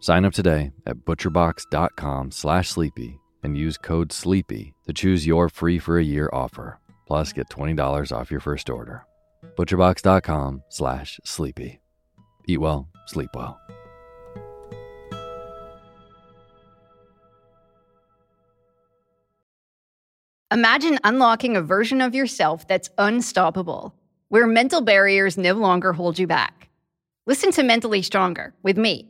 Sign up today at butcherbox.com slash sleepy and use code SLEEPY to choose your free for a year offer. Plus, get $20 off your first order. Butcherbox.com slash sleepy. Eat well, sleep well. Imagine unlocking a version of yourself that's unstoppable, where mental barriers no longer hold you back. Listen to Mentally Stronger with me,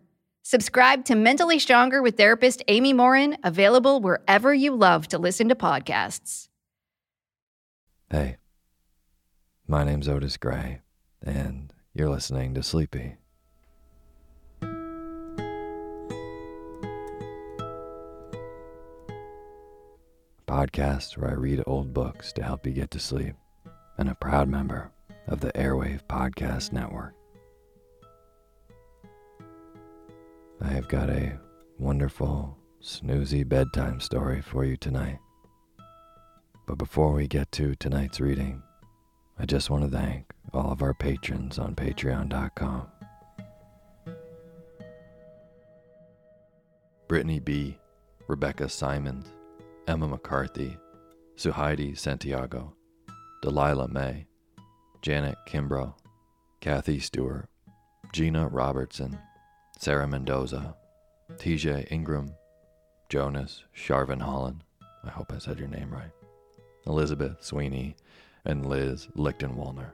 Subscribe to Mentally Stronger with therapist Amy Morin, available wherever you love to listen to podcasts. Hey, my name's Otis Gray, and you're listening to Sleepy. Podcast where I read old books to help you get to sleep, and a proud member of the Airwave Podcast Network. I have got a wonderful, snoozy bedtime story for you tonight. But before we get to tonight's reading, I just want to thank all of our patrons on patreon.com. Brittany B., Rebecca Simons, Emma McCarthy, Suhaidi Santiago, Delilah May, Janet Kimbrough, Kathy Stewart, Gina Robertson, Sarah Mendoza, TJ Ingram, Jonas Sharvin Holland, I hope I said your name right, Elizabeth Sweeney, and Liz Lichtenwalner.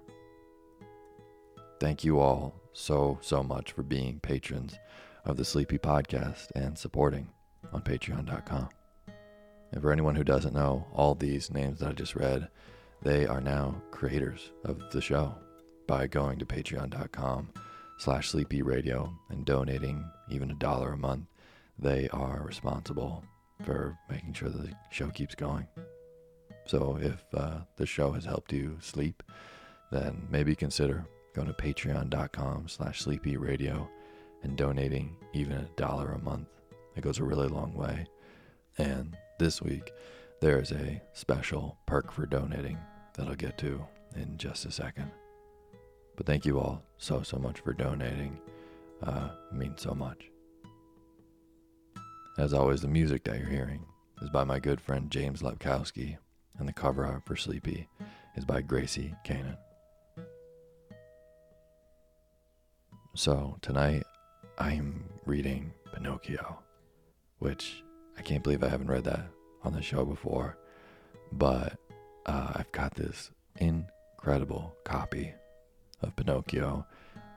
Thank you all so, so much for being patrons of the Sleepy Podcast and supporting on patreon.com. And for anyone who doesn't know, all these names that I just read, they are now creators of the show by going to patreon.com slash sleepy radio and donating even a dollar a month. They are responsible for making sure that the show keeps going. So if uh, the show has helped you sleep, then maybe consider going to patreon.com slash sleepy radio and donating even a dollar a month. It goes a really long way. And this week, there is a special perk for donating that I'll get to in just a second. But thank you all so, so much for donating. Uh, means so much. As always, the music that you're hearing is by my good friend James Lepkowski, and the cover art for Sleepy is by Gracie Kanan. So tonight I'm reading Pinocchio, which I can't believe I haven't read that on the show before, but uh, I've got this incredible copy of Pinocchio,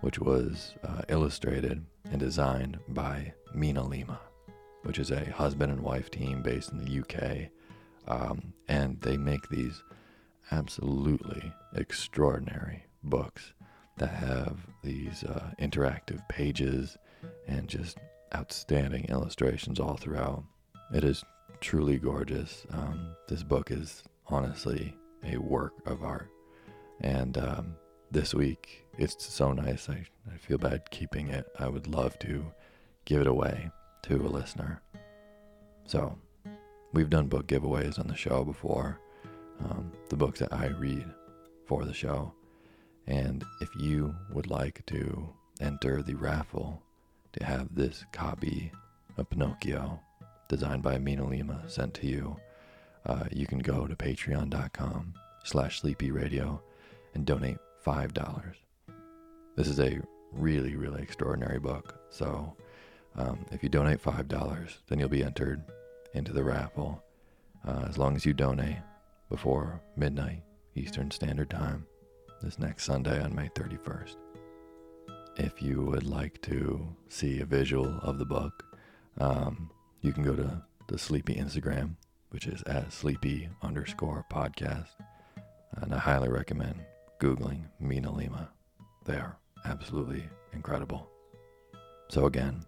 which was uh, illustrated and designed by MinaLima, which is a husband and wife team based in the UK. Um, and they make these absolutely extraordinary books that have these uh, interactive pages and just outstanding illustrations all throughout. It is truly gorgeous. Um, this book is honestly a work of art. And um, this week, it's so nice. I, I feel bad keeping it. I would love to give it away to a listener. So, we've done book giveaways on the show before, um, the books that I read for the show. And if you would like to enter the raffle to have this copy of Pinocchio designed by MinaLima sent to you, uh, you can go to patreon.com slash sleepyradio and donate $5. This is a really, really extraordinary book. So um, if you donate $5, then you'll be entered into the raffle uh, as long as you donate before midnight Eastern Standard Time this next Sunday on May 31st. If you would like to see a visual of the book, um, you can go to the Sleepy Instagram, which is at sleepy underscore podcast. And I highly recommend Googling MinaLima. They are absolutely incredible. So, again,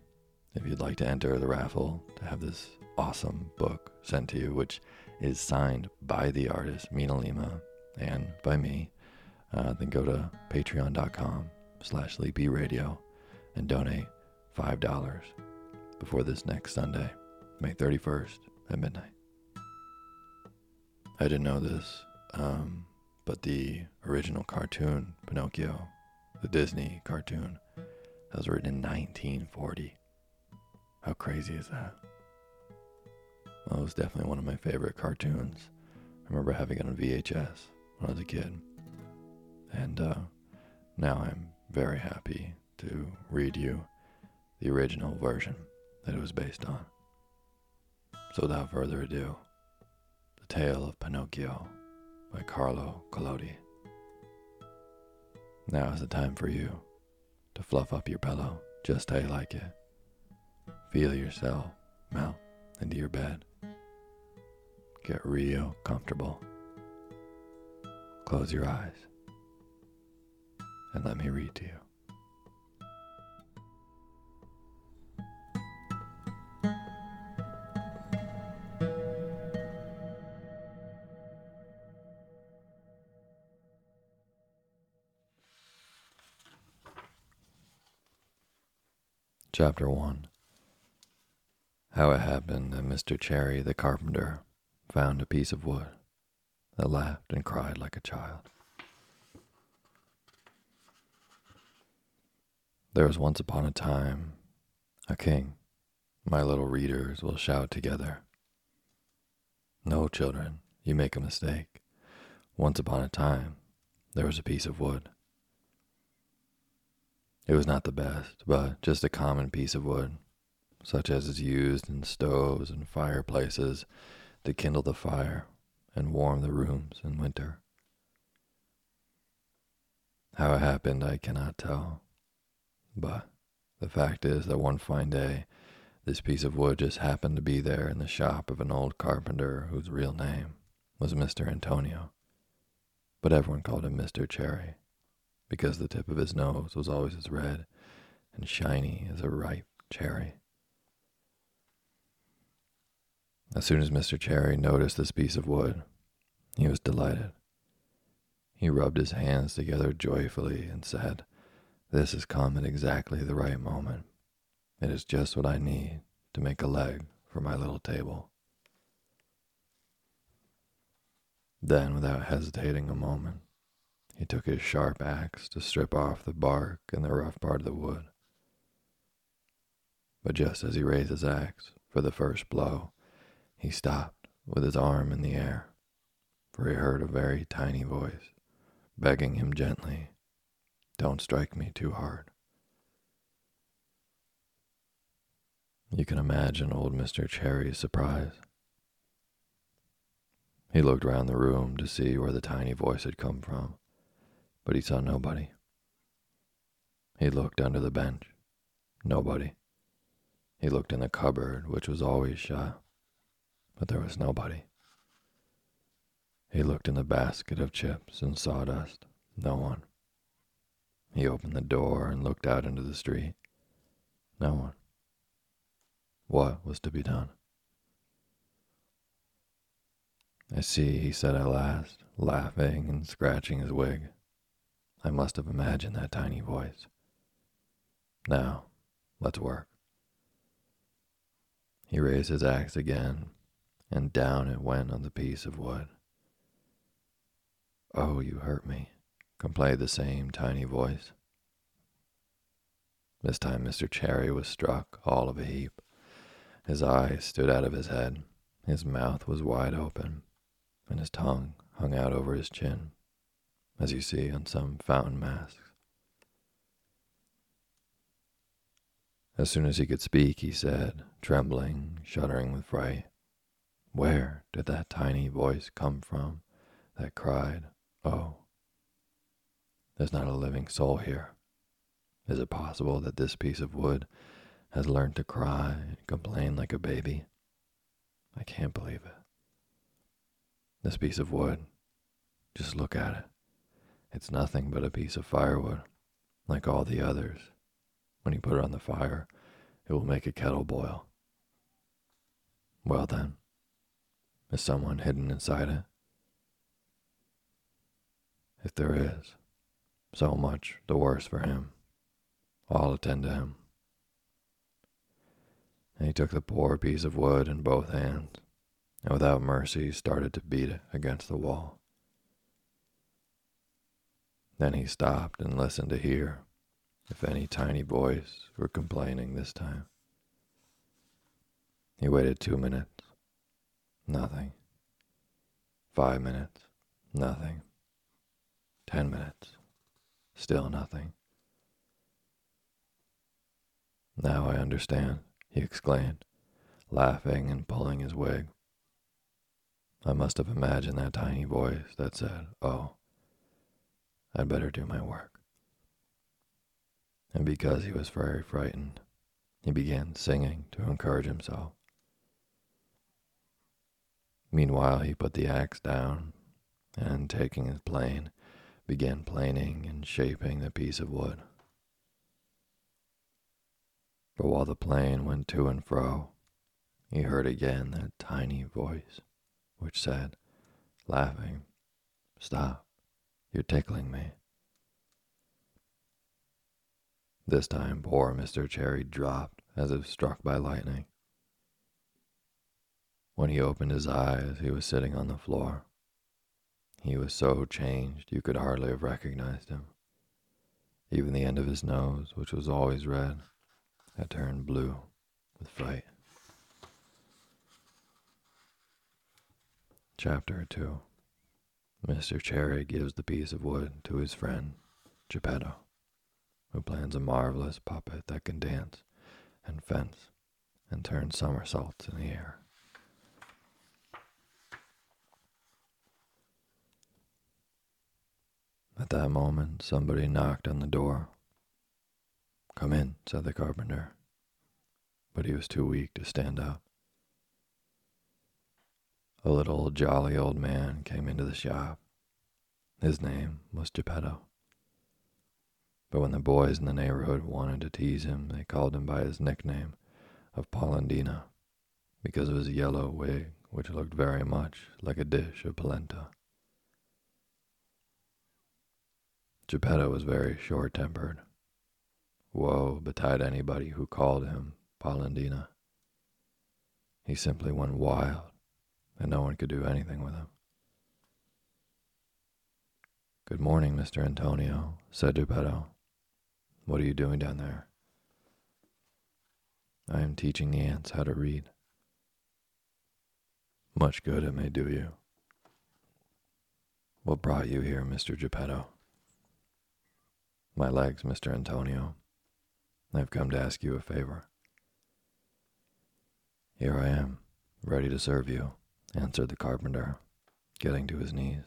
if you'd like to enter the raffle to have this awesome book sent to you, which is signed by the artist Mina Lima and by me, uh, then go to patreon.com slash sleepyradio and donate $5 before this next Sunday, May 31st at midnight. I didn't know this, um, but the original cartoon, Pinocchio, the Disney cartoon, that was written in 1940. How crazy is that? Well, it was definitely one of my favorite cartoons. I remember having it on VHS when I was a kid. And uh, now I'm very happy to read you the original version that it was based on. So without further ado, The Tale of Pinocchio by Carlo Collodi. Now is the time for you to fluff up your pillow just how you like it. Feel yourself melt into your bed. Get real comfortable. Close your eyes and let me read to you. Chapter 1 How it happened that Mr. Cherry the carpenter found a piece of wood that laughed and cried like a child. There was once upon a time a king. My little readers will shout together. No, children, you make a mistake. Once upon a time, there was a piece of wood. It was not the best, but just a common piece of wood, such as is used in stoves and fireplaces to kindle the fire and warm the rooms in winter. How it happened, I cannot tell. But the fact is that one fine day, this piece of wood just happened to be there in the shop of an old carpenter whose real name was Mr. Antonio. But everyone called him Mr. Cherry because the tip of his nose was always as red and shiny as a ripe cherry. As soon as Mr. Cherry noticed this piece of wood, he was delighted. He rubbed his hands together joyfully and said, this has come at exactly the right moment. It is just what I need to make a leg for my little table. Then, without hesitating a moment, he took his sharp axe to strip off the bark and the rough part of the wood. But just as he raised his axe for the first blow, he stopped with his arm in the air, for he heard a very tiny voice begging him gently don't strike me too hard. You can imagine old Mr. Cherry's surprise. He looked round the room to see where the tiny voice had come from, but he saw nobody. He looked under the bench. Nobody. He looked in the cupboard, which was always shut, but there was nobody. He looked in the basket of chips and sawdust. No one. He opened the door and looked out into the street. No one. What was to be done? I see, he said at last, laughing and scratching his wig. I must have imagined that tiny voice. Now, let's work. He raised his axe again, and down it went on the piece of wood. Oh, you hurt me, complained the same tiny voice. This time Mr. Cherry was struck all of a heap. His eyes stood out of his head, his mouth was wide open, and his tongue hung out over his chin, as you see on some fountain masks. As soon as he could speak, he said, trembling, shuddering with fright, Where did that tiny voice come from that cried, Oh? There's not a living soul here. Is it possible that this piece of wood has learned to cry and complain like a baby? I can't believe it. This piece of wood, just look at it. It's nothing but a piece of firewood, like all the others. When you put it on the fire, it will make a kettle boil. Well then, is someone hidden inside it? If there is, so much the worse for him. I'll attend to him. And he took the poor piece of wood in both hands, and without mercy started to beat it against the wall. Then he stopped and listened to hear if any tiny voice were complaining this time. He waited two minutes. Nothing. Five minutes. Nothing. Ten minutes. Still nothing. Now I understand, he exclaimed, laughing and pulling his wig. I must have imagined that tiny voice that said, Oh, I'd better do my work. And because he was very frightened, he began singing to encourage himself. Meanwhile, he put the axe down and, taking his plane, began planing and shaping the piece of wood. But while the plane went to and fro, he heard again that tiny voice which said, laughing, Stop, you're tickling me. This time poor Mr. Cherry dropped as if struck by lightning. When he opened his eyes, he was sitting on the floor. He was so changed you could hardly have recognized him. Even the end of his nose, which was always red, had turned blue with fright. Chapter 2 Mr. Cherry gives the piece of wood to his friend, Geppetto, who plans a marvelous puppet that can dance and fence and turn somersaults in the air. At that moment, somebody knocked on the door. Come in, said the carpenter, but he was too weak to stand up. A little jolly old man came into the shop. His name was Geppetto. But when the boys in the neighborhood wanted to tease him, they called him by his nickname of Polendina, because of his yellow wig, which looked very much like a dish of polenta. Geppetto was very short tempered. Woe betide anybody who called him Polendina. He simply went wild, and no one could do anything with him. Good morning, Mr. Antonio, said Geppetto. What are you doing down there? I am teaching the ants how to read. Much good it may do you. What brought you here, Mr. Geppetto? My legs, Mr. Antonio. I've come to ask you a favor. Here I am, ready to serve you, answered the carpenter, getting to his knees.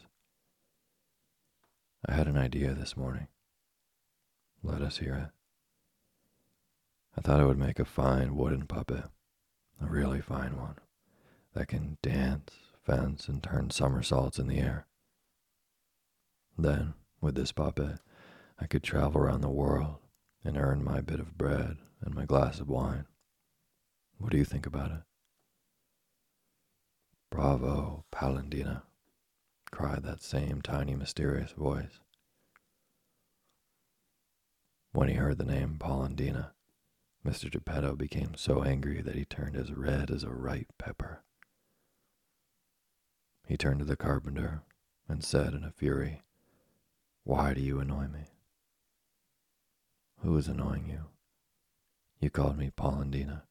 I had an idea this morning. Let us hear it. I thought I would make a fine wooden puppet, a really fine one, that can dance, fence, and turn somersaults in the air. Then, with this puppet, I could travel around the world and earn my bit of bread and my glass of wine. What do you think about it? Bravo, Polendina, cried that same tiny, mysterious voice. When he heard the name Polendina, Mr. Geppetto became so angry that he turned as red as a ripe pepper. He turned to the carpenter and said in a fury, Why do you annoy me? Who is annoying you? You called me Polendina.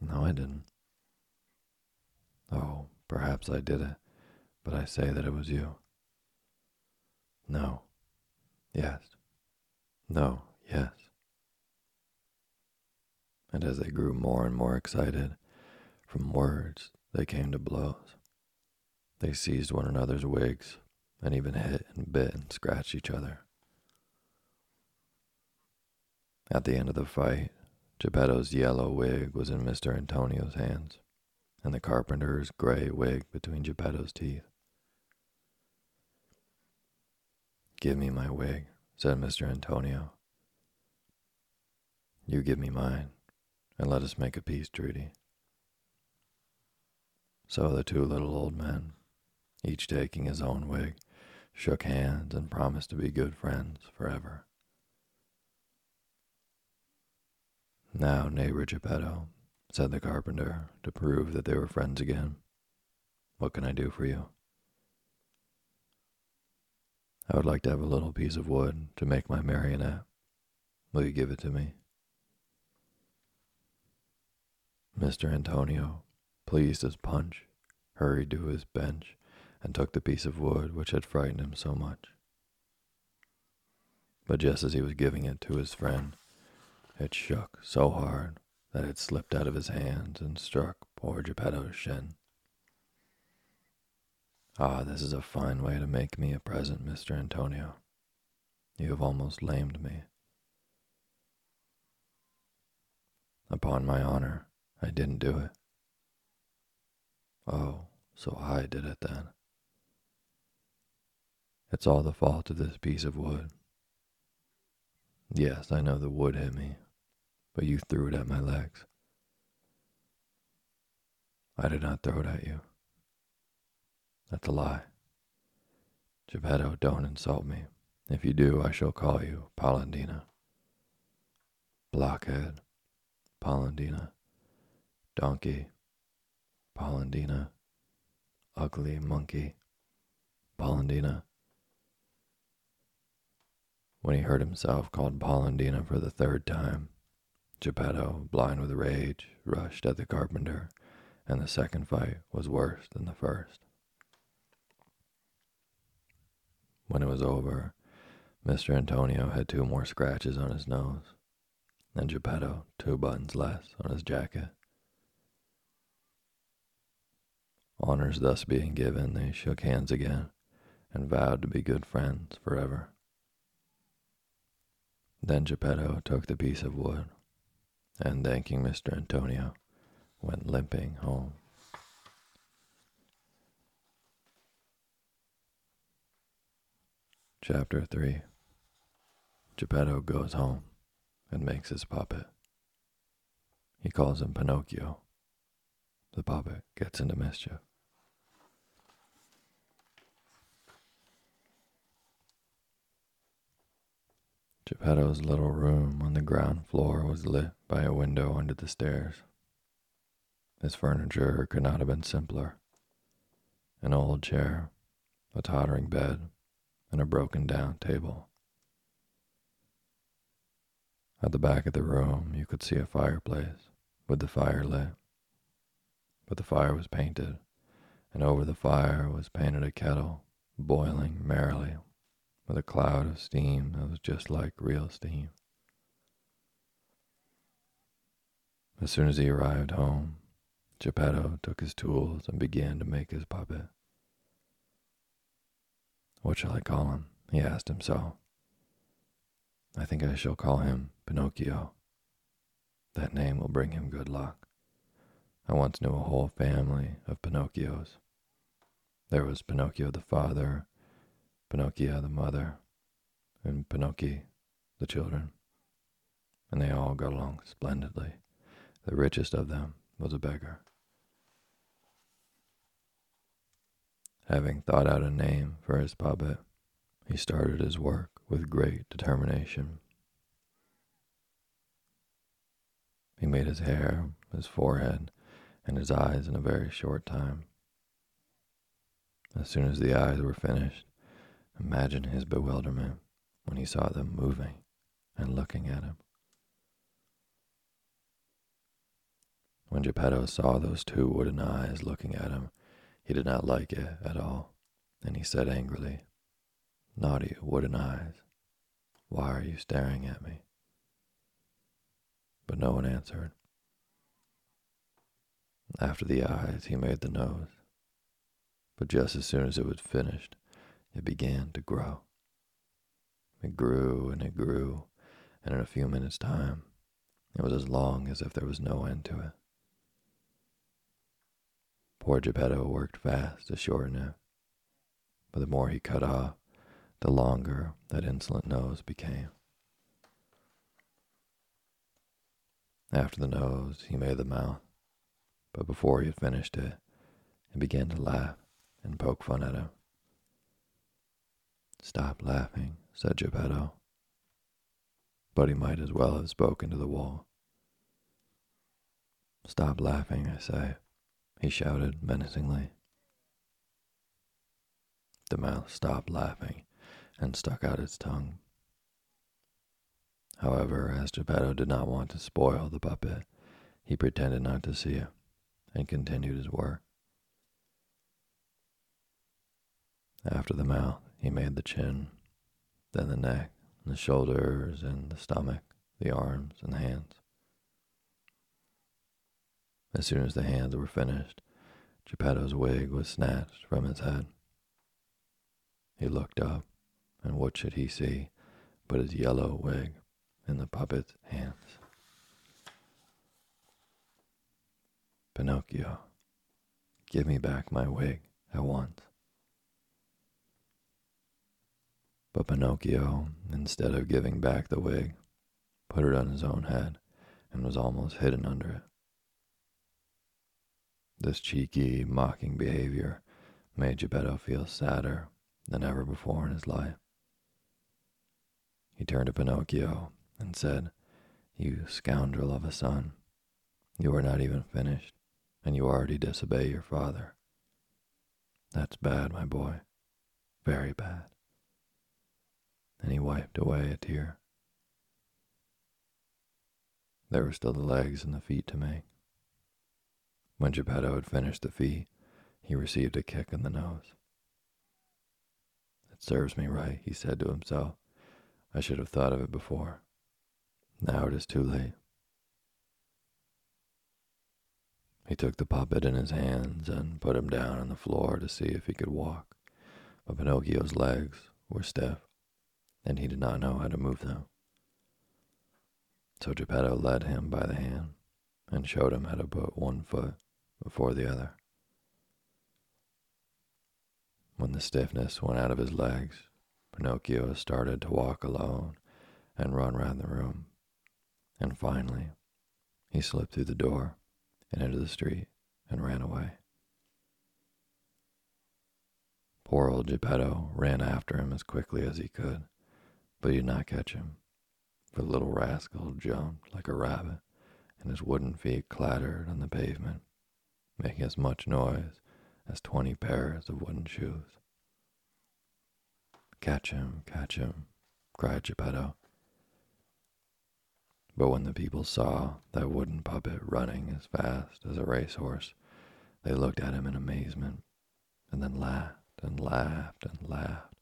No, I didn't. Oh, perhaps I did it, but I say that it was you. No. Yes. No. Yes. And as they grew more and more excited, from words they came to blows. They seized one another's wigs and even hit and bit and scratched each other. At the end of the fight, Geppetto's yellow wig was in Mr. Antonio's hands, and the carpenter's gray wig between Geppetto's teeth. Give me my wig, said Mr. Antonio. You give me mine, and let us make a peace treaty. So the two little old men, each taking his own wig, shook hands and promised to be good friends forever. Now, neighbor Geppetto, said the carpenter, to prove that they were friends again, what can I do for you? I would like to have a little piece of wood to make my marionette. Will you give it to me? Mr. Antonio, pleased as punch, hurried to his bench and took the piece of wood which had frightened him so much. But just as he was giving it to his friend, it shook so hard that had slipped out of his hands and struck poor Geppetto's shin. Ah, this is a fine way to make me a present, Mr. Antonio. You have almost lamed me. Upon my honor, I didn't do it. Oh, so I did it then. It's all the fault of this piece of wood. Yes, I know the wood hit me, but you threw it at my legs. I did not throw it at you. That's a lie. Geppetto, don't insult me. If you do, I shall call you Polendina. Blockhead, Polendina, donkey, Polendina, ugly monkey, Polendina. When he heard himself called Polendina for the third time, Geppetto, blind with rage, rushed at the carpenter, and the second fight was worse than the first. When it was over, Mr. Antonio had two more scratches on his nose, and Geppetto two buttons less on his jacket. Honors thus being given, they shook hands again and vowed to be good friends forever. Then Geppetto took the piece of wood and, thanking Mr. Antonio, went limping home. Chapter 3 Geppetto goes home and makes his puppet. He calls him Pinocchio. The puppet gets into mischief. Geppetto's little room on the ground floor was lit by a window under the stairs. His furniture could not have been simpler. An old chair, a tottering bed, and a broken down table. At the back of the room, you could see a fireplace with the fire lit. But the fire was painted, and over the fire was painted a kettle boiling merrily with a cloud of steam that was just like real steam. As soon as he arrived home, Geppetto took his tools and began to make his puppet. What shall I call him? he asked himself. I think I shall call him Pinocchio. That name will bring him good luck. I once knew a whole family of Pinocchios. There was Pinocchio the father, Pinocchia the mother, and Pinocchi the children, and they all got along splendidly. The richest of them was a beggar. Having thought out a name for his puppet, he started his work with great determination. He made his hair, his forehead, and his eyes in a very short time. As soon as the eyes were finished, imagine his bewilderment when he saw them moving and looking at him. When Geppetto saw those two wooden eyes looking at him, he did not like it at all, and he said angrily, Naughty wooden eyes, why are you staring at me? But no one answered. After the eyes, he made the nose. But just as soon as it was finished, it began to grow. It grew and it grew, and in a few minutes' time, it was as long as if there was no end to it. Poor Geppetto worked fast to shorten it, but the more he cut off, the longer that insolent nose became. After the nose, he made the mouth, but before he had finished it, he began to laugh and poke fun at him. Stop laughing, said Geppetto. But he might as well have spoken to the wall. Stop laughing, I say he shouted menacingly. The mouse stopped laughing and stuck out its tongue. However, as Geppetto did not want to spoil the puppet, he pretended not to see it and continued his work. After the mouth, he made the chin, then the neck, the shoulders, and the stomach, the arms, and the hands. As soon as the hands were finished, Geppetto's wig was snatched from his head. He looked up, and what should he see but his yellow wig in the puppet's hands? Pinocchio, give me back my wig at once. But Pinocchio, instead of giving back the wig, put it on his own head and was almost hidden under it. This cheeky, mocking behavior made Geppetto feel sadder than ever before in his life. He turned to Pinocchio and said, You scoundrel of a son, you are not even finished, and you already disobey your father. That's bad, my boy, very bad. And he wiped away a tear. There were still the legs and the feet to make. When Geppetto had finished the feet, he received a kick in the nose. It serves me right, he said to himself. I should have thought of it before. Now it is too late. He took the puppet in his hands and put him down on the floor to see if he could walk, but Pinocchio's legs were stiff, and he did not know how to move them. So Geppetto led him by the hand and showed him how to put one foot before the other. When the stiffness went out of his legs, Pinocchio started to walk alone and run round the room. And finally, he slipped through the door and into the street and ran away. Poor old Geppetto ran after him as quickly as he could, he did not catch him, for the little rascal jumped like a rabbit, and his wooden feet clattered on the pavement making as much noise as twenty pairs of wooden shoes. Catch him, catch him, cried Geppetto. But when the people saw that wooden puppet running as fast as a racehorse, they looked at him in amazement, and then laughed and laughed and laughed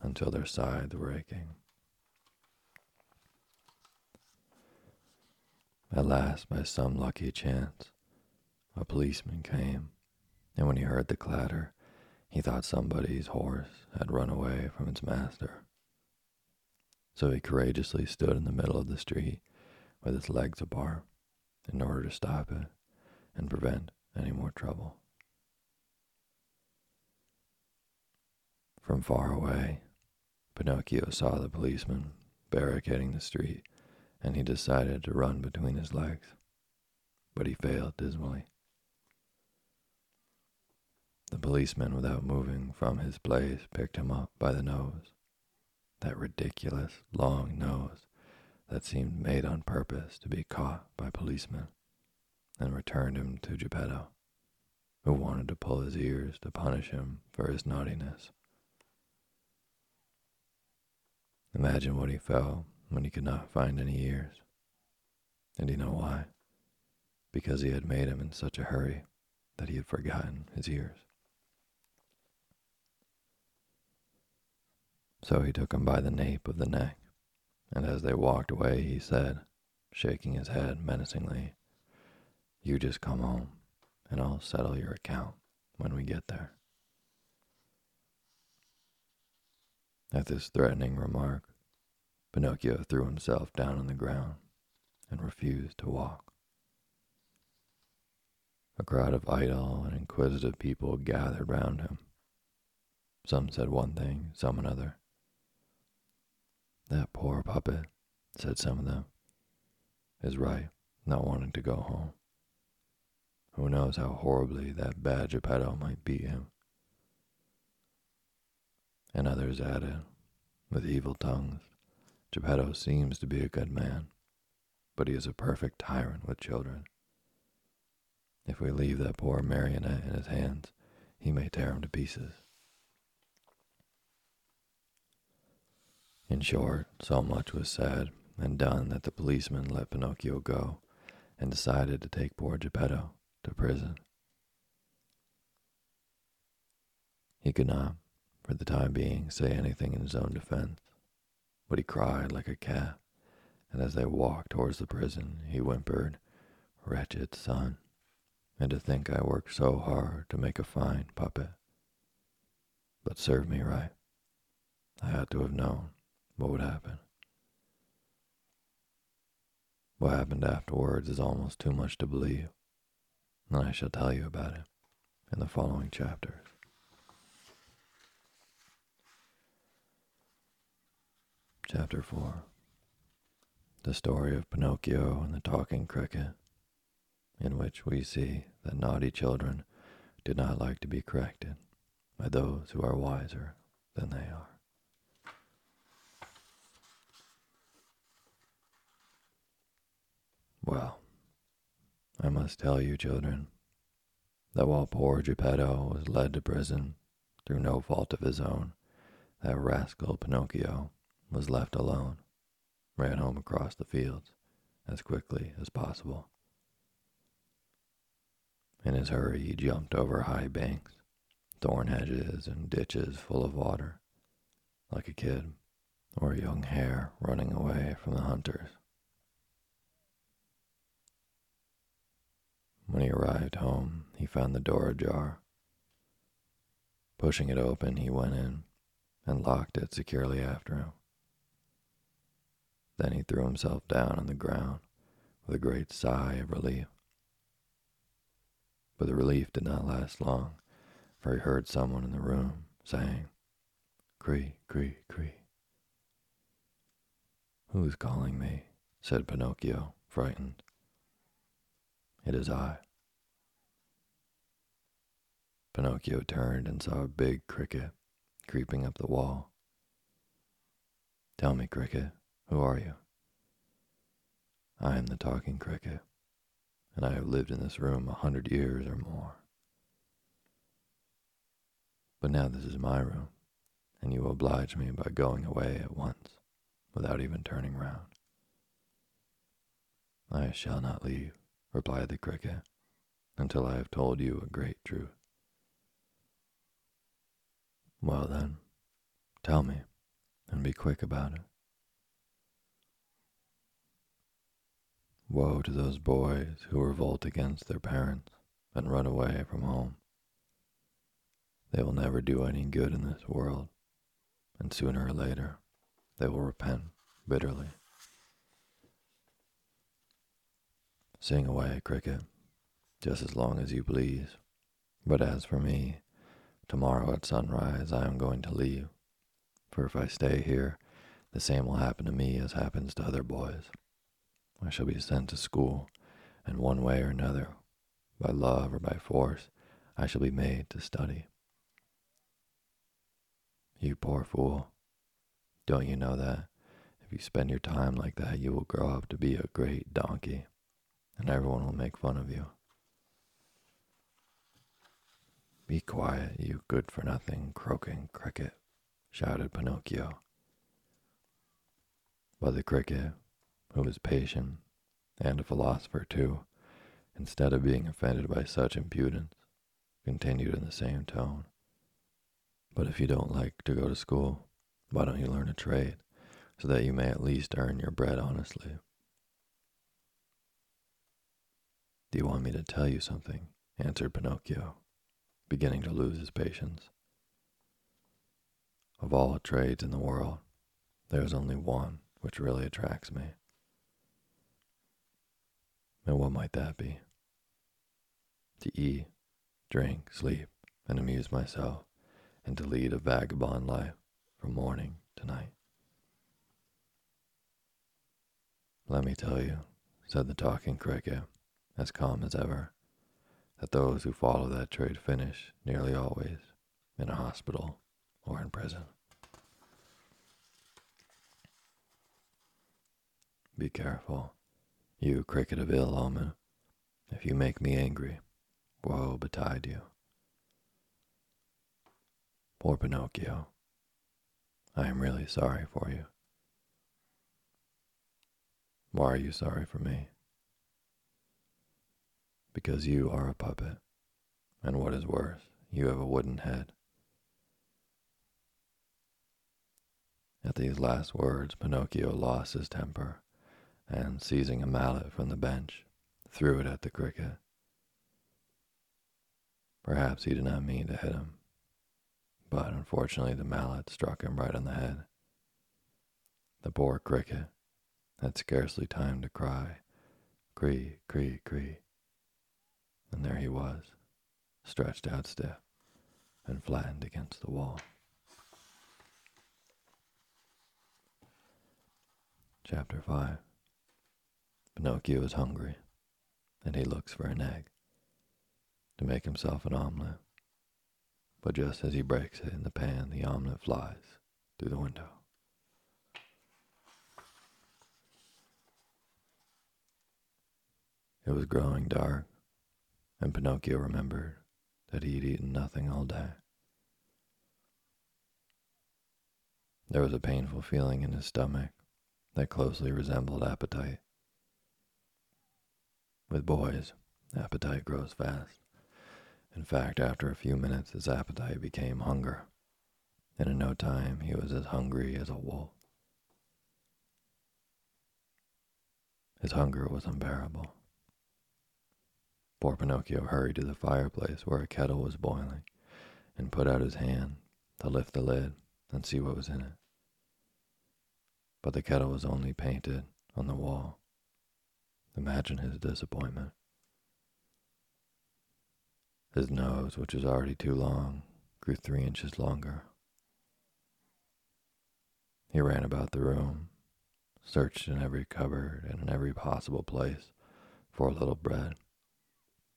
until their sides were aching. At last, by some lucky chance, a policeman came, and when he heard the clatter, he thought somebody's horse had run away from its master. So he courageously stood in the middle of the street with his legs apart in order to stop it and prevent any more trouble. From far away, Pinocchio saw the policeman barricading the street, and he decided to run between his legs, but he failed dismally. The policeman, without moving from his place, picked him up by the nose. That ridiculous, long nose that seemed made on purpose to be caught by policemen, and returned him to Geppetto, who wanted to pull his ears to punish him for his naughtiness. Imagine what he felt when he could not find any ears. And you know why? Because he had made him in such a hurry that he had forgotten his ears. So he took him by the nape of the neck, and as they walked away, he said, shaking his head menacingly, You just come home, and I'll settle your account when we get there. At this threatening remark, Pinocchio threw himself down on the ground and refused to walk. A crowd of idle and inquisitive people gathered round him. Some said one thing, some another. That poor puppet, said some of them, is right, not wanting to go home. Who knows how horribly that bad Geppetto might beat him? And others added, with evil tongues, Geppetto seems to be a good man, but he is a perfect tyrant with children. If we leave that poor marionette in his hands, he may tear him to pieces. In short, so much was said and done that the policeman let Pinocchio go and decided to take poor Geppetto to prison. He could not, for the time being, say anything in his own defense, but he cried like a cat, and as they walked towards the prison, he whimpered, Wretched son, and to think I worked so hard to make a fine puppet. But serve me right. I ought to have known what would happen? What happened afterwards is almost too much to believe, and I shall tell you about it in the following chapters. Chapter 4 The story of Pinocchio and the talking cricket, in which we see that naughty children do not like to be corrected by those who are wiser than they are. Well, I must tell you, children, that while poor Geppetto was led to prison through no fault of his own, that rascal Pinocchio was left alone, ran home across the fields as quickly as possible. In his hurry, he jumped over high banks, thorn hedges, and ditches full of water, like a kid or a young hare running away from the hunters. When he arrived home, he found the door ajar. Pushing it open, he went in and locked it securely after him. Then he threw himself down on the ground with a great sigh of relief. But the relief did not last long, for he heard someone in the room saying, Cree, cree, cree. Who's calling me? said Pinocchio, frightened. It is I. Pinocchio turned and saw a big cricket creeping up the wall. Tell me, cricket, who are you? I am the talking cricket, and I have lived in this room a hundred years or more. But now this is my room, and you oblige me by going away at once, without even turning round. I shall not leave replied the cricket, until I have told you a great truth. Well, then, tell me, and be quick about it. Woe to those boys who revolt against their parents and run away from home. They will never do any good in this world, and sooner or later they will repent bitterly. Sing away, cricket, just as long as you please. But as for me, tomorrow at sunrise I am going to leave, for if I stay here, the same will happen to me as happens to other boys. I shall be sent to school, and one way or another, by love or by force, I shall be made to study. You poor fool. Don't you know that if you spend your time like that, you will grow up to be a great donkey, and everyone will make fun of you? Be quiet, you good for nothing croaking cricket, shouted Pinocchio. But the cricket, who was patient and a philosopher too, instead of being offended by such impudence, continued in the same tone. But if you don't like to go to school, why don't you learn a trade so that you may at least earn your bread honestly? Do you want me to tell you something? answered Pinocchio, beginning to lose his patience. Of all trades in the world, there is only one which really attracts me. And what might that be? To eat, drink, sleep, and amuse myself, and to lead a vagabond life from morning to night. Let me tell you, said the talking cricket, as calm as ever, that those who follow that trade finish nearly always in a hospital or in prison. Be careful, you cricket of ill omen. If you make me angry, woe betide you. Poor Pinocchio. I am really sorry for you. Why are you sorry for me? Because you are a puppet, and what is worse, you have a wooden head. At these last words, Pinocchio lost his temper and seizing a mallet from the bench, threw it at the cricket. Perhaps he did not mean to hit him, but unfortunately the mallet struck him right on the head. The poor cricket had scarcely time to cry, cree, cree, cree, and there he was, stretched out stiff and flattened against the wall. Chapter 5 Pinocchio is hungry, and he looks for an egg to make himself an omelet. But just as he breaks it in the pan, the omelet flies through the window. It was growing dark, and Pinocchio remembered that he had eaten nothing all day. There was a painful feeling in his stomach that closely resembled appetite. With boys, appetite grows fast. In fact, after a few minutes, his appetite became hunger, and in no time he was as hungry as a wolf. His hunger was unbearable. Poor Pinocchio hurried to the fireplace where a kettle was boiling and put out his hand to lift the lid and see what was in it. But the kettle was only painted on the wall. Imagine his disappointment. His nose, which was already too long, grew three inches longer. He ran about the room, searched in every cupboard and in every possible place for a little bread,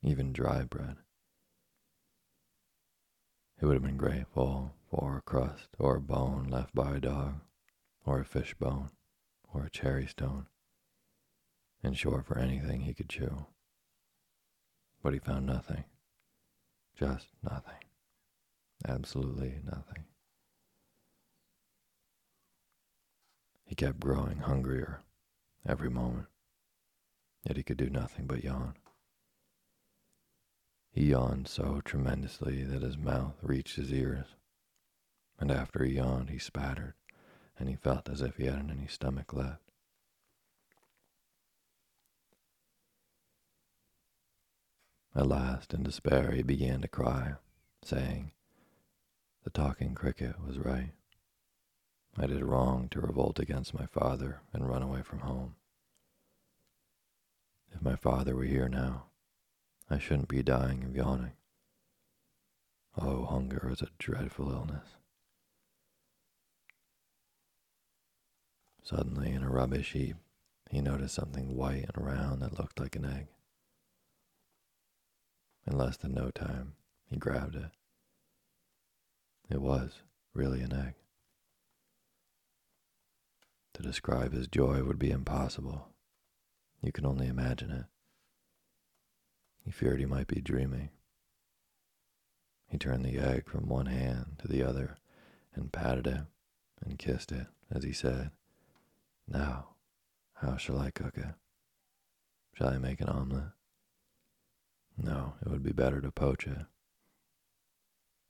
even dry bread. He would have been grateful for a crust or a bone left by a dog, or a fish bone, or a cherry stone in short, for anything he could chew. But he found nothing. Just nothing. Absolutely nothing. He kept growing hungrier every moment, yet he could do nothing but yawn. He yawned so tremendously that his mouth reached his ears, and after he yawned, he spattered, and he felt as if he hadn't any stomach left. At last, in despair, he began to cry, saying, The talking cricket was right. I did wrong to revolt against my father and run away from home. If my father were here now, I shouldn't be dying of yawning. Oh, hunger is a dreadful illness. Suddenly, in a rubbish heap, he noticed something white and round that looked like an egg. In less than no time, he grabbed it. It was really an egg. To describe his joy would be impossible. You can only imagine it. He feared he might be dreaming. He turned the egg from one hand to the other and patted it and kissed it as he said, Now, how shall I cook it? Shall I make an omelet? No, it would be better to poach it.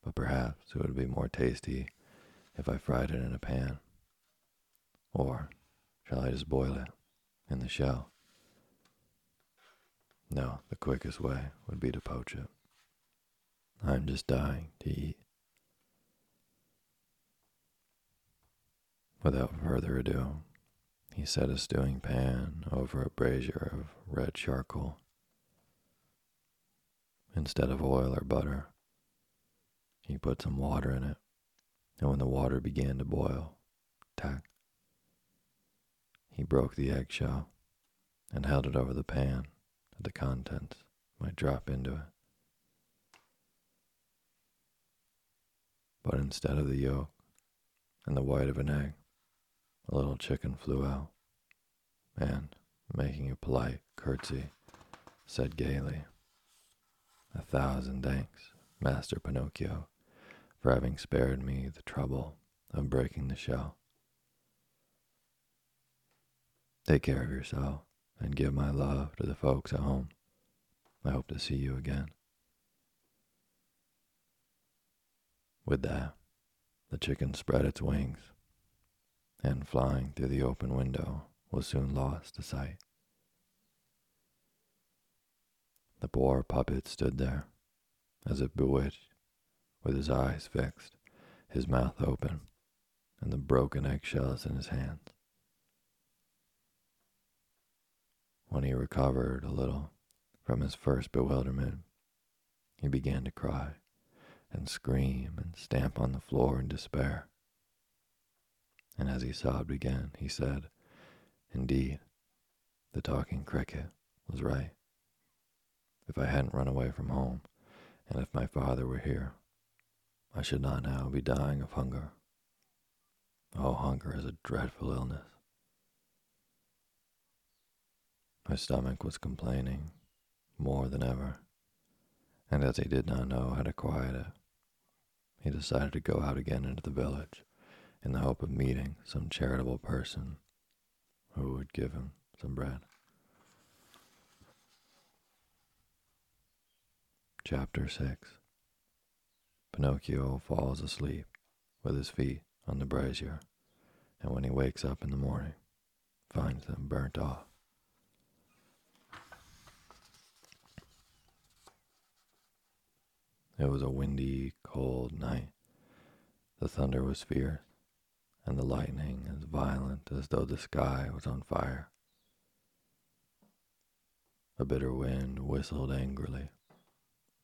But perhaps it would be more tasty if I fried it in a pan. Or shall I just boil it in the shell? No, the quickest way would be to poach it. I'm just dying to eat. Without further ado, he set a stewing pan over a brazier of red charcoal. Instead of oil or butter, he put some water in it, and when the water began to boil, tack, he broke the eggshell and held it over the pan that the contents might drop into it. But instead of the yolk and the white of an egg, a little chicken flew out, and, making a polite curtsy, said gaily, A thousand thanks, Master Pinocchio, for having spared me the trouble of breaking the shell. Take care of yourself and give my love to the folks at home. I hope to see you again. With that, the chicken spread its wings and, flying through the open window, was soon lost to sight. The poor puppet stood there, as if bewitched, with his eyes fixed, his mouth open, and the broken eggshells in his hands. When he recovered a little from his first bewilderment, he began to cry and scream and stamp on the floor in despair. And as he sobbed again, he said, Indeed, the talking cricket was right. If I hadn't run away from home, and if my father were here, I should not now be dying of hunger. Oh, hunger is a dreadful illness. My stomach was complaining more than ever, and as he did not know how to quiet it, he decided to go out again into the village in the hope of meeting some charitable person who would give him some bread. Chapter 6 Pinocchio falls asleep with his feet on the brazier, and when he wakes up in the morning, finds them burnt off. It was a windy, cold night. The thunder was fierce, and the lightning as violent as though the sky was on fire. A bitter wind whistled angrily,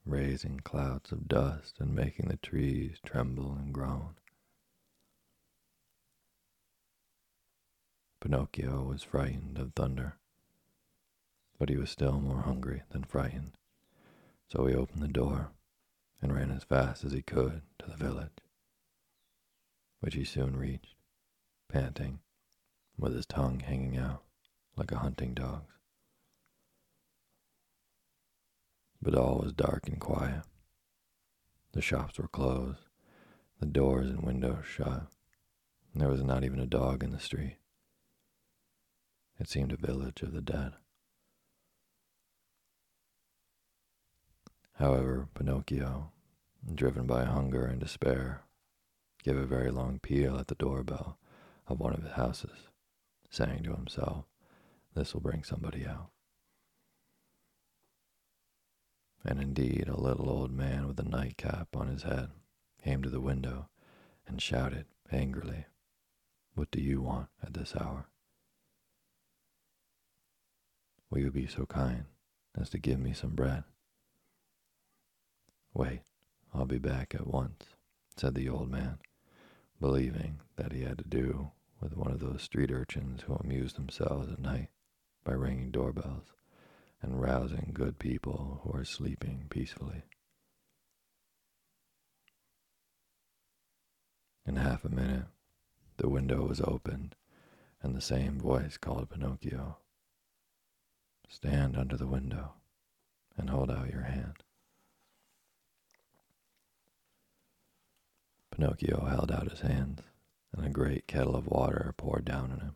raising clouds of dust and making the trees tremble and groan. Pinocchio was frightened of thunder, but he was still more hungry than frightened, so he opened the door and ran as fast as he could to the village, which he soon reached, panting, with his tongue hanging out like a hunting dog's. But all was dark and quiet. The shops were closed, the doors and windows shut, and there was not even a dog in the street. It seemed a village of the dead. However, Pinocchio, driven by hunger and despair, gave a very long peal at the doorbell of one of his houses, saying to himself, This will bring somebody out. And indeed, a little old man with a nightcap on his head came to the window and shouted angrily, What do you want at this hour? Will you be so kind as to give me some bread? Wait, I'll be back at once, said the old man, believing that he had to do with one of those street urchins who amuse themselves at night by ringing doorbells and rousing good people who are sleeping peacefully. In half a minute, the window was opened, and the same voice called Pinocchio. Stand under the window and hold out your hand. Pinocchio held out his hands, and a great kettle of water poured down on him,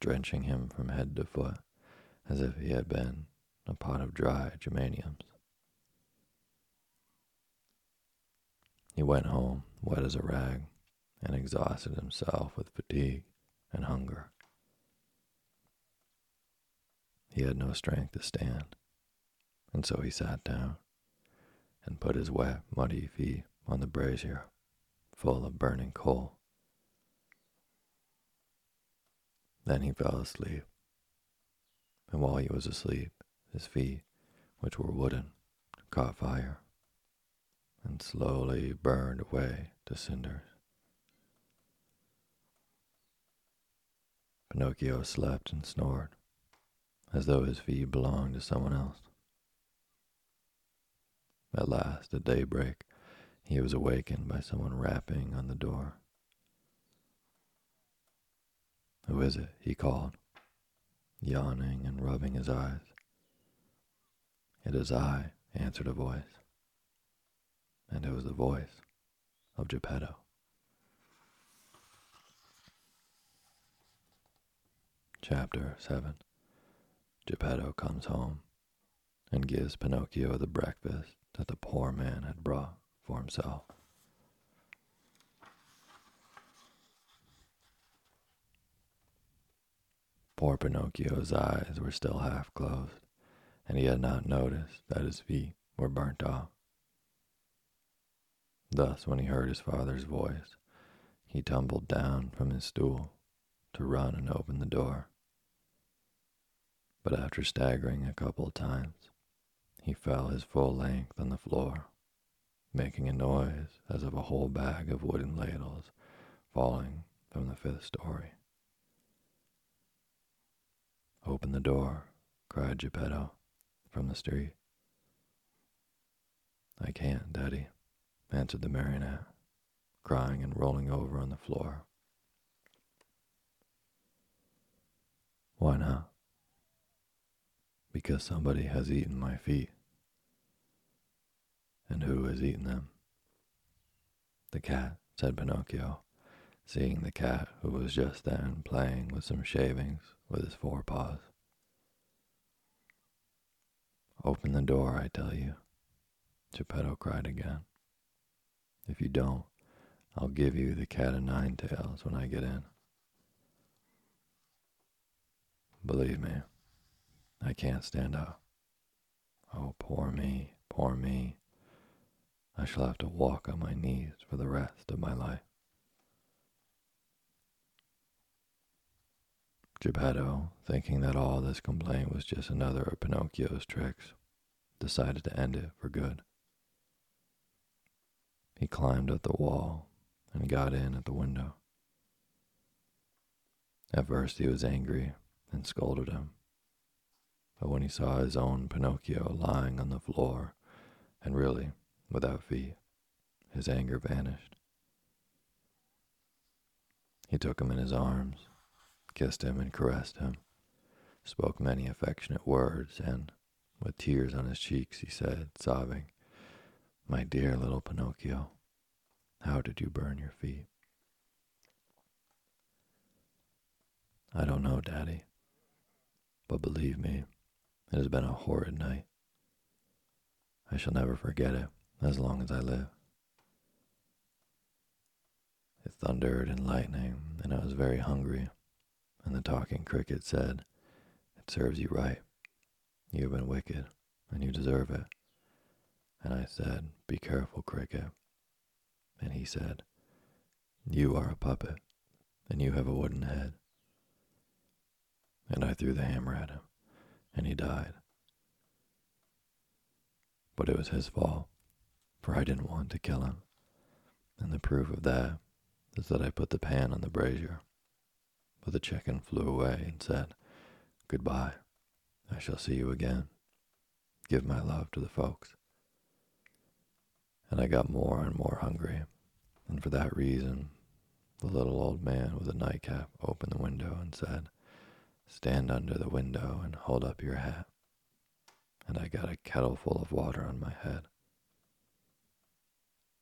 drenching him from head to foot as if he had been a pot of dry geraniums. He went home, wet as a rag, and exhausted himself with fatigue and hunger. He had no strength to stand, and so he sat down and put his wet, muddy feet on the brazier full of burning coal. Then he fell asleep, and while he was asleep, his feet, which were wooden, caught fire and slowly burned away to cinders. Pinocchio slept and snored as though his feet belonged to someone else. At last, at daybreak, he was awakened by someone rapping on the door. Who is it? he called, yawning and rubbing his eyes. It is I, answered a voice. And it was the voice of Geppetto. Chapter 7 Geppetto comes home and gives Pinocchio the breakfast that the poor man had brought for himself. Poor Pinocchio's eyes were still half closed, and he had not noticed that his feet were burnt off. Thus, when he heard his father's voice, he tumbled down from his stool to run and open the door. But after staggering a couple of times, he fell his full length on the floor, making a noise as of a whole bag of wooden ladles falling from the fifth story. Open the door, cried Geppetto from the street. I can't, Daddy, answered the marionette, crying and rolling over on the floor. Why not? Because somebody has eaten my feet. And who has eaten them? The cat, said Pinocchio, seeing the cat who was just then playing with some shavings with his forepaws. Open the door, I tell you, Geppetto cried again. If you don't, I'll give you the cat o' nine tails when I get in. Believe me, I can't stand up. Oh, poor me, poor me. I shall have to walk on my knees for the rest of my life. Geppetto, thinking that all this complaint was just another of Pinocchio's tricks, decided to end it for good. He climbed up the wall and got in at the window. At first he was angry and scolded him, but when he saw his own Pinocchio lying on the floor and really without feet, his anger vanished. He took him in his arms kissed him and caressed him, spoke many affectionate words, and, with tears on his cheeks, he said, sobbing, My dear little Pinocchio, how did you burn your feet? I don't know, Daddy, but believe me, it has been a horrid night. I shall never forget it as long as I live. It thundered and lightning, and I was very hungry and the talking cricket said, It serves you right. You have been wicked, and you deserve it. And I said, Be careful, Cricket. And he said, You are a puppet, and you have a wooden head. And I threw the hammer at him, and he died. But it was his fault, for I didn't want to kill him. And the proof of that is that I put the pan on the brazier. But the chicken flew away and said, Goodbye. I shall see you again. Give my love to the folks. And I got more and more hungry, and for that reason, the little old man with a nightcap opened the window and said, Stand under the window and hold up your hat. And I got a kettle full of water on my head.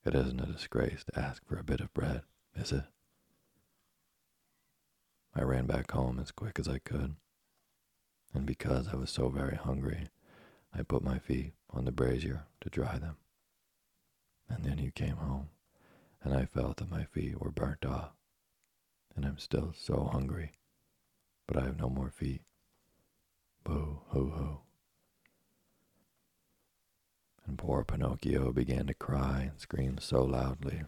It isn't a disgrace to ask for a bit of bread, is it? I ran back home as quick as I could, and because I was so very hungry, I put my feet on the brazier to dry them. And then you came home, and I felt that my feet were burnt off, and I'm still so hungry, but I have no more feet. Boo hoo hoo. And poor Pinocchio began to cry and scream so loudly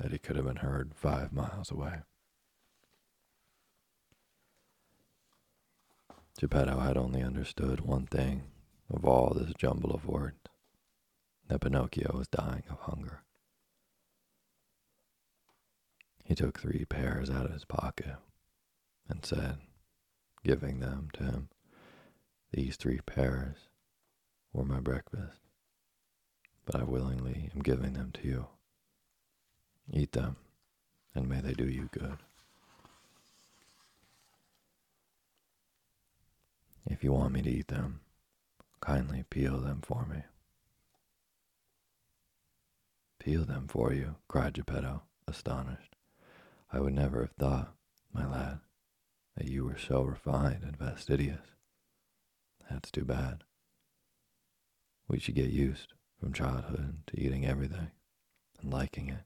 that he could have been heard five miles away. Geppetto had only understood one thing of all this jumble of words that Pinocchio was dying of hunger. He took three pears out of his pocket and said, giving them to him, These three pears were my breakfast, but I willingly am giving them to you. Eat them, and may they do you good. If you want me to eat them, kindly peel them for me. Peel them for you, cried Geppetto, astonished. I would never have thought, my lad, that you were so refined and fastidious. That's too bad. We should get used from childhood to eating everything and liking it,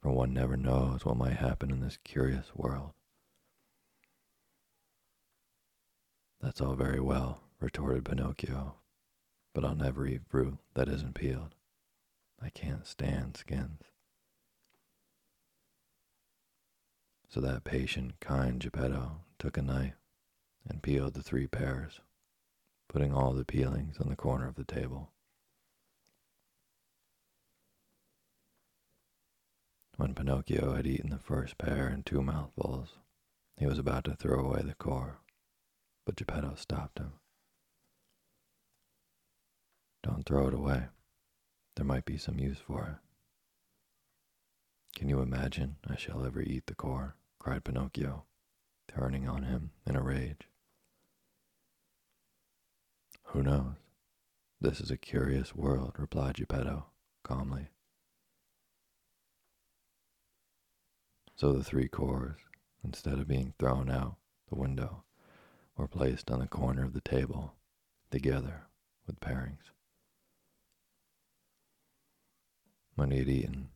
for one never knows what might happen in this curious world. That's all very well, retorted Pinocchio, but I'll never eat fruit that isn't peeled. I can't stand skins. So that patient, kind Geppetto took a knife and peeled the three pears, putting all the peelings on the corner of the table. When Pinocchio had eaten the first pear in two mouthfuls, he was about to throw away the core but Geppetto stopped him. Don't throw it away. There might be some use for it. Can you imagine I shall ever eat the core? cried Pinocchio, turning on him in a rage. Who knows? This is a curious world, replied Geppetto calmly. So the three cores, instead of being thrown out the window, were placed on the corner of the table together with parings. When he had eaten,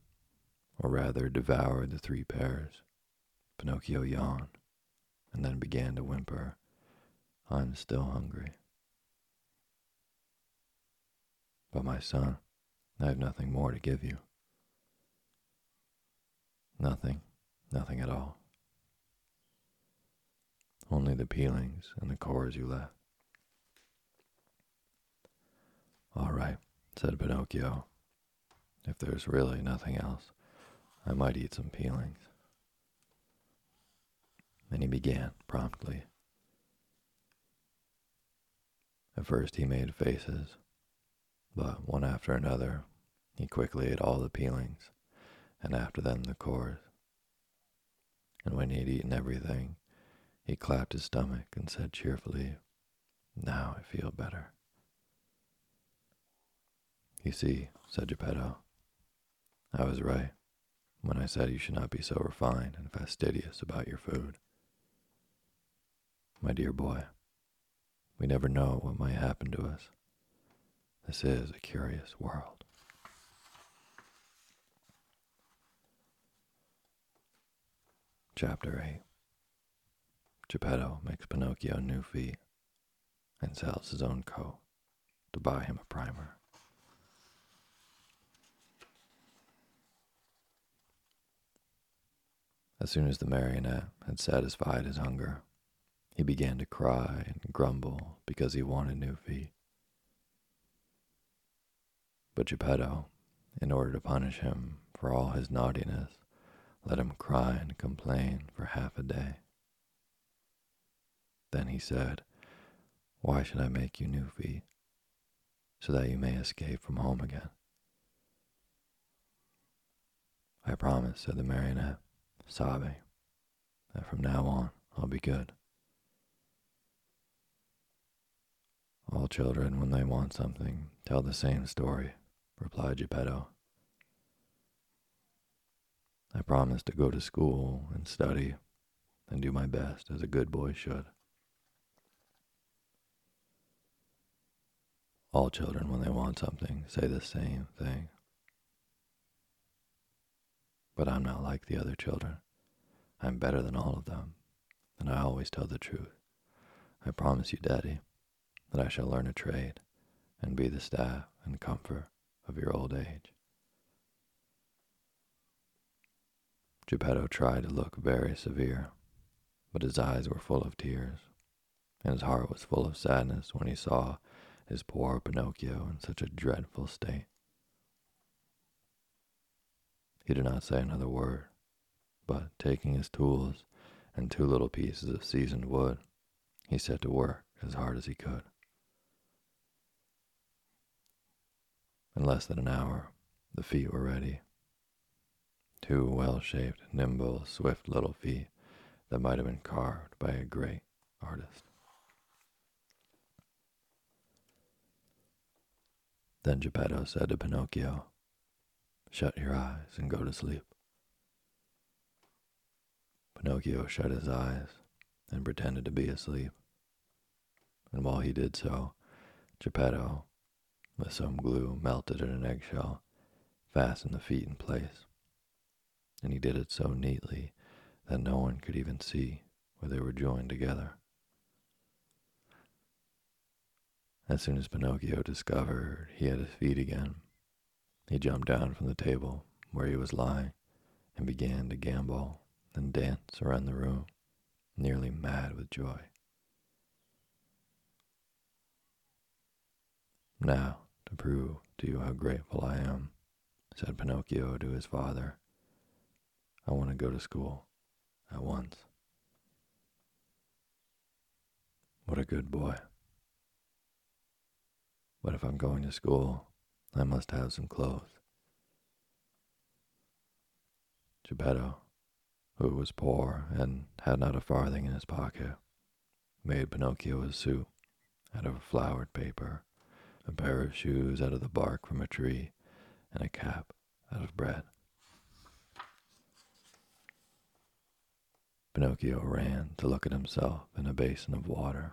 or rather devoured the three pears, Pinocchio yawned and then began to whimper, I'm still hungry. But my son, I have nothing more to give you. Nothing, nothing at all only the peelings and the cores you left. All right, said Pinocchio. If there's really nothing else, I might eat some peelings. And he began promptly. At first he made faces, but one after another he quickly ate all the peelings, and after them the cores. And when he had eaten everything, he clapped his stomach and said cheerfully, Now I feel better. You see, said Geppetto, I was right when I said you should not be so refined and fastidious about your food. My dear boy, we never know what might happen to us. This is a curious world. Chapter 8 Geppetto makes Pinocchio new feet and sells his own coat to buy him a primer. As soon as the marionette had satisfied his hunger, he began to cry and grumble because he wanted new feet. But Geppetto, in order to punish him for all his naughtiness, let him cry and complain for half a day. Then he said, Why should I make you new feet? So that you may escape from home again. I promise, said the marionette, sobbing, that from now on I'll be good. All children, when they want something, tell the same story, replied Geppetto. I promise to go to school and study and do my best as a good boy should. All children, when they want something, say the same thing. But I'm not like the other children. I'm better than all of them, and I always tell the truth. I promise you, Daddy, that I shall learn a trade and be the staff and comfort of your old age. Geppetto tried to look very severe, but his eyes were full of tears, and his heart was full of sadness when he saw his poor Pinocchio in such a dreadful state. He did not say another word, but taking his tools and two little pieces of seasoned wood, he set to work as hard as he could. In less than an hour, the feet were ready. Two well shaped, nimble, swift little feet that might have been carved by a great artist. Then Geppetto said to Pinocchio, Shut your eyes and go to sleep. Pinocchio shut his eyes and pretended to be asleep. And while he did so, Geppetto, with some glue melted in an eggshell, fastened the feet in place. And he did it so neatly that no one could even see where they were joined together. As soon as Pinocchio discovered he had his feet again, he jumped down from the table where he was lying and began to gambol and dance around the room, nearly mad with joy. Now, to prove to you how grateful I am, said Pinocchio to his father, I want to go to school at once. What a good boy. But if I'm going to school, I must have some clothes. Geppetto, who was poor and had not a farthing in his pocket, made Pinocchio a suit out of flowered paper, a pair of shoes out of the bark from a tree, and a cap out of bread. Pinocchio ran to look at himself in a basin of water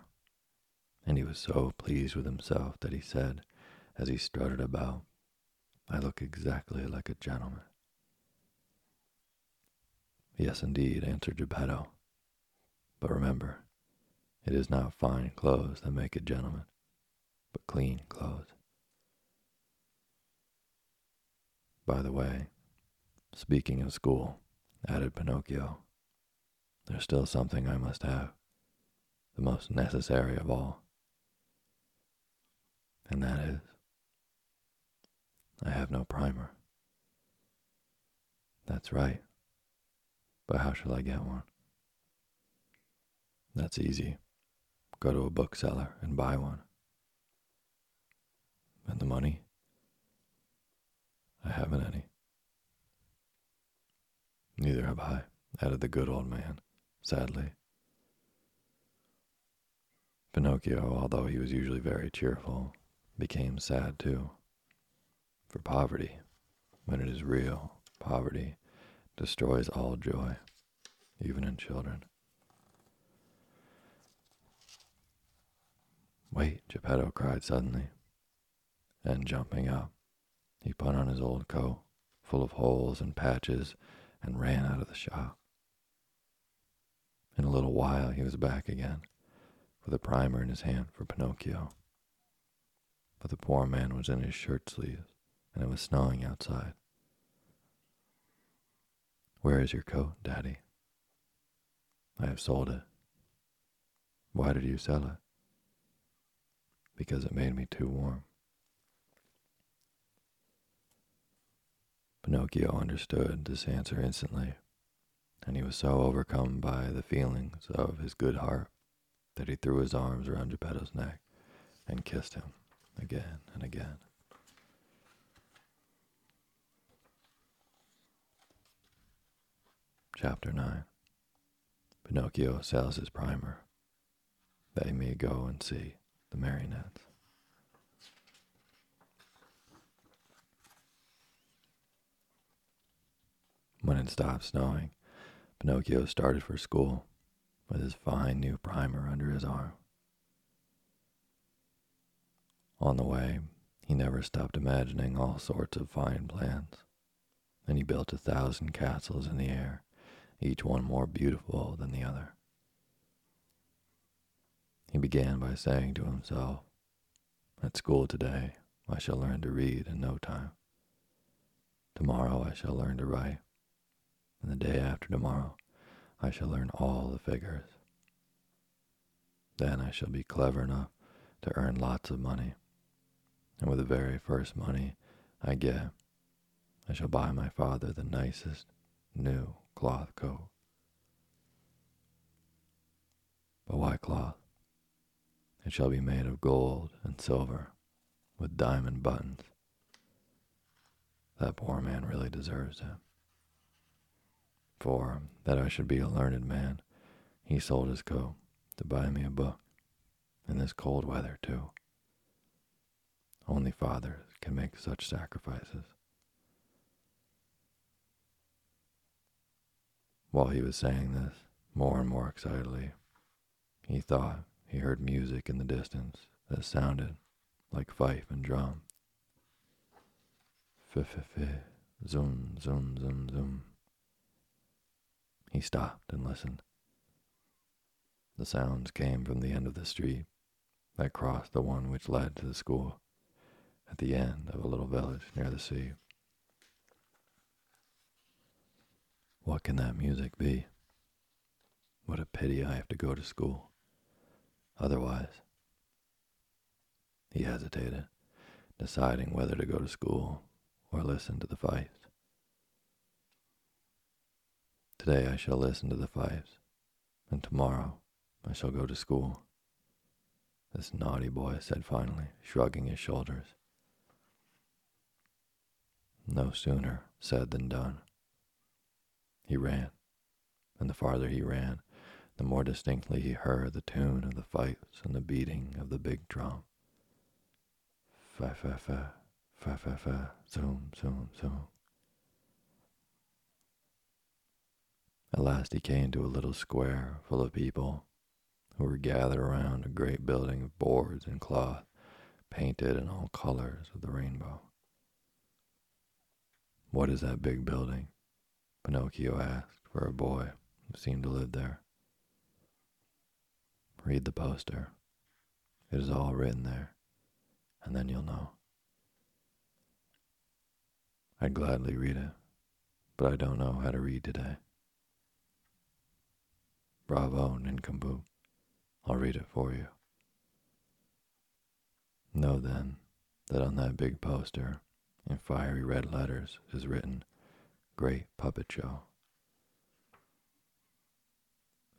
and he was so pleased with himself that he said, as he strutted about, I look exactly like a gentleman. Yes, indeed, answered Geppetto. But remember, it is not fine clothes that make a gentleman, but clean clothes. By the way, speaking of school, added Pinocchio, there's still something I must have, the most necessary of all and that is I have no primer. That's right. But how shall I get one? That's easy. Go to a bookseller and buy one. And the money? I haven't any. Neither have I, added the good old man, sadly. Pinocchio, although he was usually very cheerful, became sad too. For poverty, when it is real, poverty destroys all joy, even in children. Wait, Geppetto cried suddenly, and jumping up, he put on his old coat, full of holes and patches, and ran out of the shop. In a little while he was back again, with a primer in his hand for Pinocchio but the poor man was in his shirt sleeves, and it was snowing outside. Where is your coat, Daddy? I have sold it. Why did you sell it? Because it made me too warm. Pinocchio understood this answer instantly, and he was so overcome by the feelings of his good heart that he threw his arms around Geppetto's neck and kissed him again and again. Chapter 9 Pinocchio sells his primer. They may go and see the marionettes. When it stopped snowing, Pinocchio started for school with his fine new primer under his arm. On the way, he never stopped imagining all sorts of fine plans, and he built a thousand castles in the air, each one more beautiful than the other. He began by saying to himself, At school today, I shall learn to read in no time. Tomorrow I shall learn to write, and the day after tomorrow I shall learn all the figures. Then I shall be clever enough to earn lots of money and with the very first money I get, I shall buy my father the nicest new cloth coat. But why cloth? It shall be made of gold and silver, with diamond buttons. That poor man really deserves it. For that I should be a learned man, he sold his coat to buy me a book, in this cold weather, too. Only fathers can make such sacrifices. While he was saying this, more and more excitedly, he thought he heard music in the distance that sounded like fife and drum. F-f-f, zoom, zoom, zoom, zoom. He stopped and listened. The sounds came from the end of the street that crossed the one which led to the school at the end of a little village near the sea. What can that music be? What a pity I have to go to school. Otherwise, he hesitated, deciding whether to go to school or listen to the fifes. Today I shall listen to the fifes, and tomorrow I shall go to school. This naughty boy said finally, shrugging his shoulders. No sooner said than done. He ran, and the farther he ran, the more distinctly he heard the tune of the fifes and the beating of the big drum. Fa fa fa, fa fa fa, zoom, zoom, zoom. At last he came to a little square full of people who were gathered around a great building of boards and cloth painted in all colors of the rainbow. What is that big building? Pinocchio asked for a boy who seemed to live there. Read the poster. It is all written there, and then you'll know. I'd gladly read it, but I don't know how to read today. Bravo, nincompoop. I'll read it for you. Know then that on that big poster in fiery red letters is written, Great Puppet Show.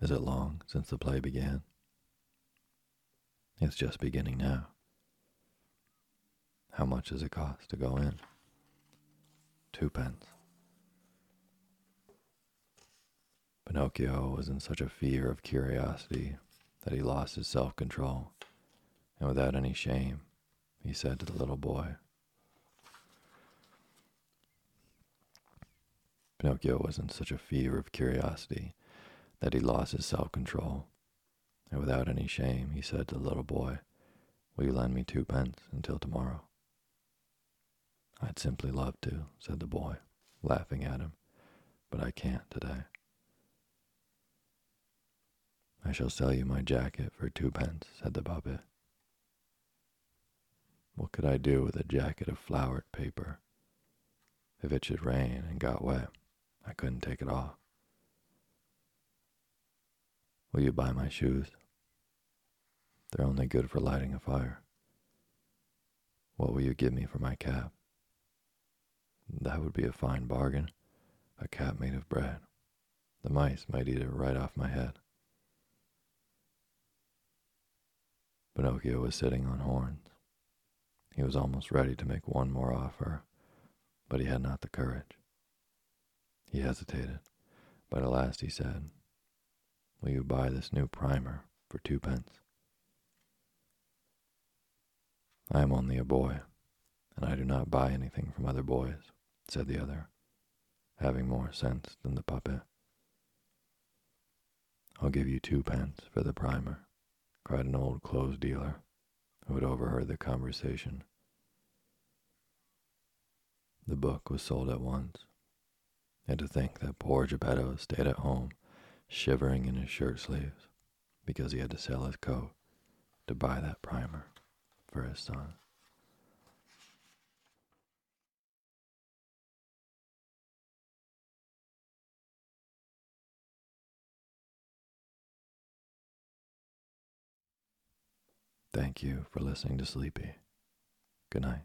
Is it long since the play began? It's just beginning now. How much does it cost to go in? Twopence. Pinocchio was in such a fever of curiosity that he lost his self control, and without any shame, he said to the little boy, Pinocchio was in such a fever of curiosity that he lost his self control, and without any shame he said to the little boy, Will you lend me twopence until tomorrow? I'd simply love to, said the boy, laughing at him, but I can't today. I shall sell you my jacket for twopence, said the puppet. What could I do with a jacket of flowered paper? If it should rain and got wet, I couldn't take it off. Will you buy my shoes? They're only good for lighting a fire. What will you give me for my cap? That would be a fine bargain. A cap made of bread. The mice might eat it right off my head. Pinocchio was sitting on horns. He was almost ready to make one more offer, but he had not the courage. He hesitated, but at last he said, Will you buy this new primer for twopence? I am only a boy, and I do not buy anything from other boys, said the other, having more sense than the puppet. I'll give you twopence for the primer, cried an old clothes dealer who had overheard the conversation. The book was sold at once, and to think that poor Geppetto stayed at home shivering in his shirt sleeves because he had to sell his coat to buy that primer for his son. Thank you for listening to Sleepy. Good night.